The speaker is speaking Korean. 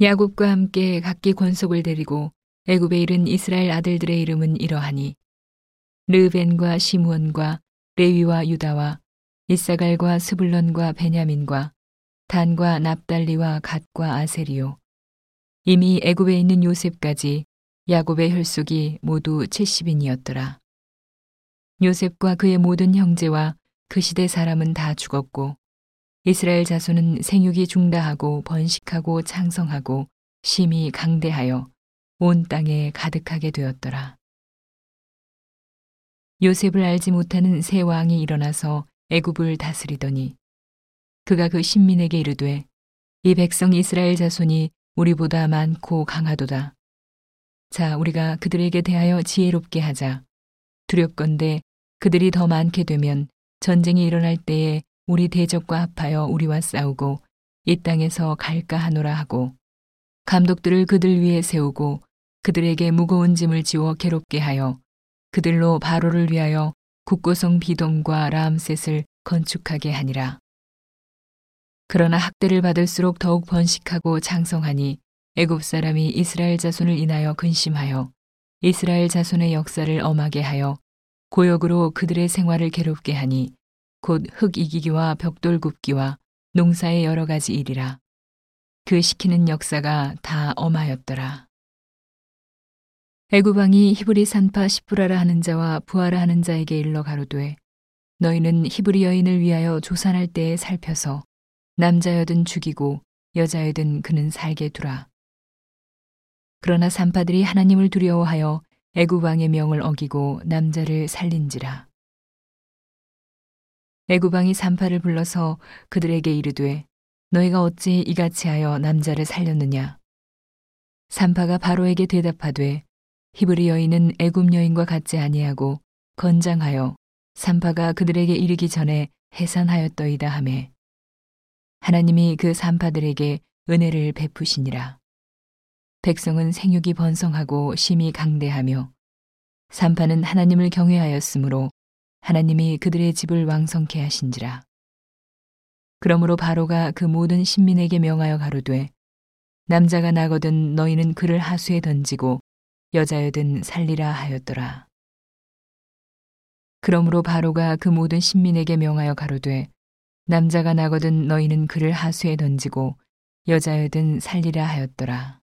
야곱과 함께 각기 권속을 데리고 애굽에 이른 이스라엘 아들들의 이름은 이러하니 르벤과 시므온과 레위와 유다와 이사갈과 스불론과 베냐민과 단과 납달리와 갓과 아세리오 이미 애굽에 있는 요셉까지 야곱의 혈속이 모두 70인이었더라. 요셉과 그의 모든 형제와 그 시대 사람은 다 죽었고 이스라엘 자손은 생육이 중다하고 번식하고 창성하고 심히 강대하여 온 땅에 가득하게 되었더라. 요셉을 알지 못하는 새 왕이 일어나서 애굽을 다스리더니 그가 그 신민에게 이르되 이 백성 이스라엘 자손이 우리보다 많고 강하도다. 자, 우리가 그들에게 대하여 지혜롭게 하자. 두렵건대 그들이 더 많게 되면 전쟁이 일어날 때에 우리 대적과 합하여 우리와 싸우고 이 땅에서 갈까 하노라 하고 감독들을 그들 위에 세우고 그들에게 무거운 짐을 지워 괴롭게 하여 그들로 바로를 위하여 국고성 비동과 라암셋을 건축하게 하니라. 그러나 학대를 받을수록 더욱 번식하고 장성하니 애굽 사람이 이스라엘 자손을 인하여 근심하여 이스라엘 자손의 역사를 엄하게 하여 고역으로 그들의 생활을 괴롭게 하니 곧 흙 이기기와 벽돌 굽기와 농사의 여러 가지 일이라. 그 시키는 역사가 다 엄하였더라. 애구방이 히브리 산파 시프라라 하는 자와 부하라 하는 자에게 일러 가로되 너희는 히브리 여인을 위하여 조산할 때에 살펴서 남자여든 죽이고 여자여든 그는 살게 두라. 그러나 산파들이 하나님을 두려워하여 애구방의 명을 어기고 남자를 살린지라. 애구방이 산파를 불러서 그들에게 이르되 너희가 어찌 이같이 하여 남자를 살렸느냐? 산파가 바로에게 대답하되 히브리 여인은 애굽 여인과 같지 아니하고 건장하여 산파가 그들에게 이르기 전에 해산하였더이다 하매 하나님이 그 산파들에게 은혜를 베푸시니라. 백성은 생육이 번성하고 심히 강대하며 산파는 하나님을 경외하였으므로 하나님이 그들의 집을 왕성케 하신지라. 그러므로 바로가 그 모든 신민에게 명하여 가로되 남자가 나거든 너희는 그를 하수에 던지고 여자여든 살리라 하였더라. 그러므로 바로가 그 모든 신민에게 명하여 가로되 남자가 나거든 너희는 그를 하수에 던지고 여자여든 살리라 하였더라.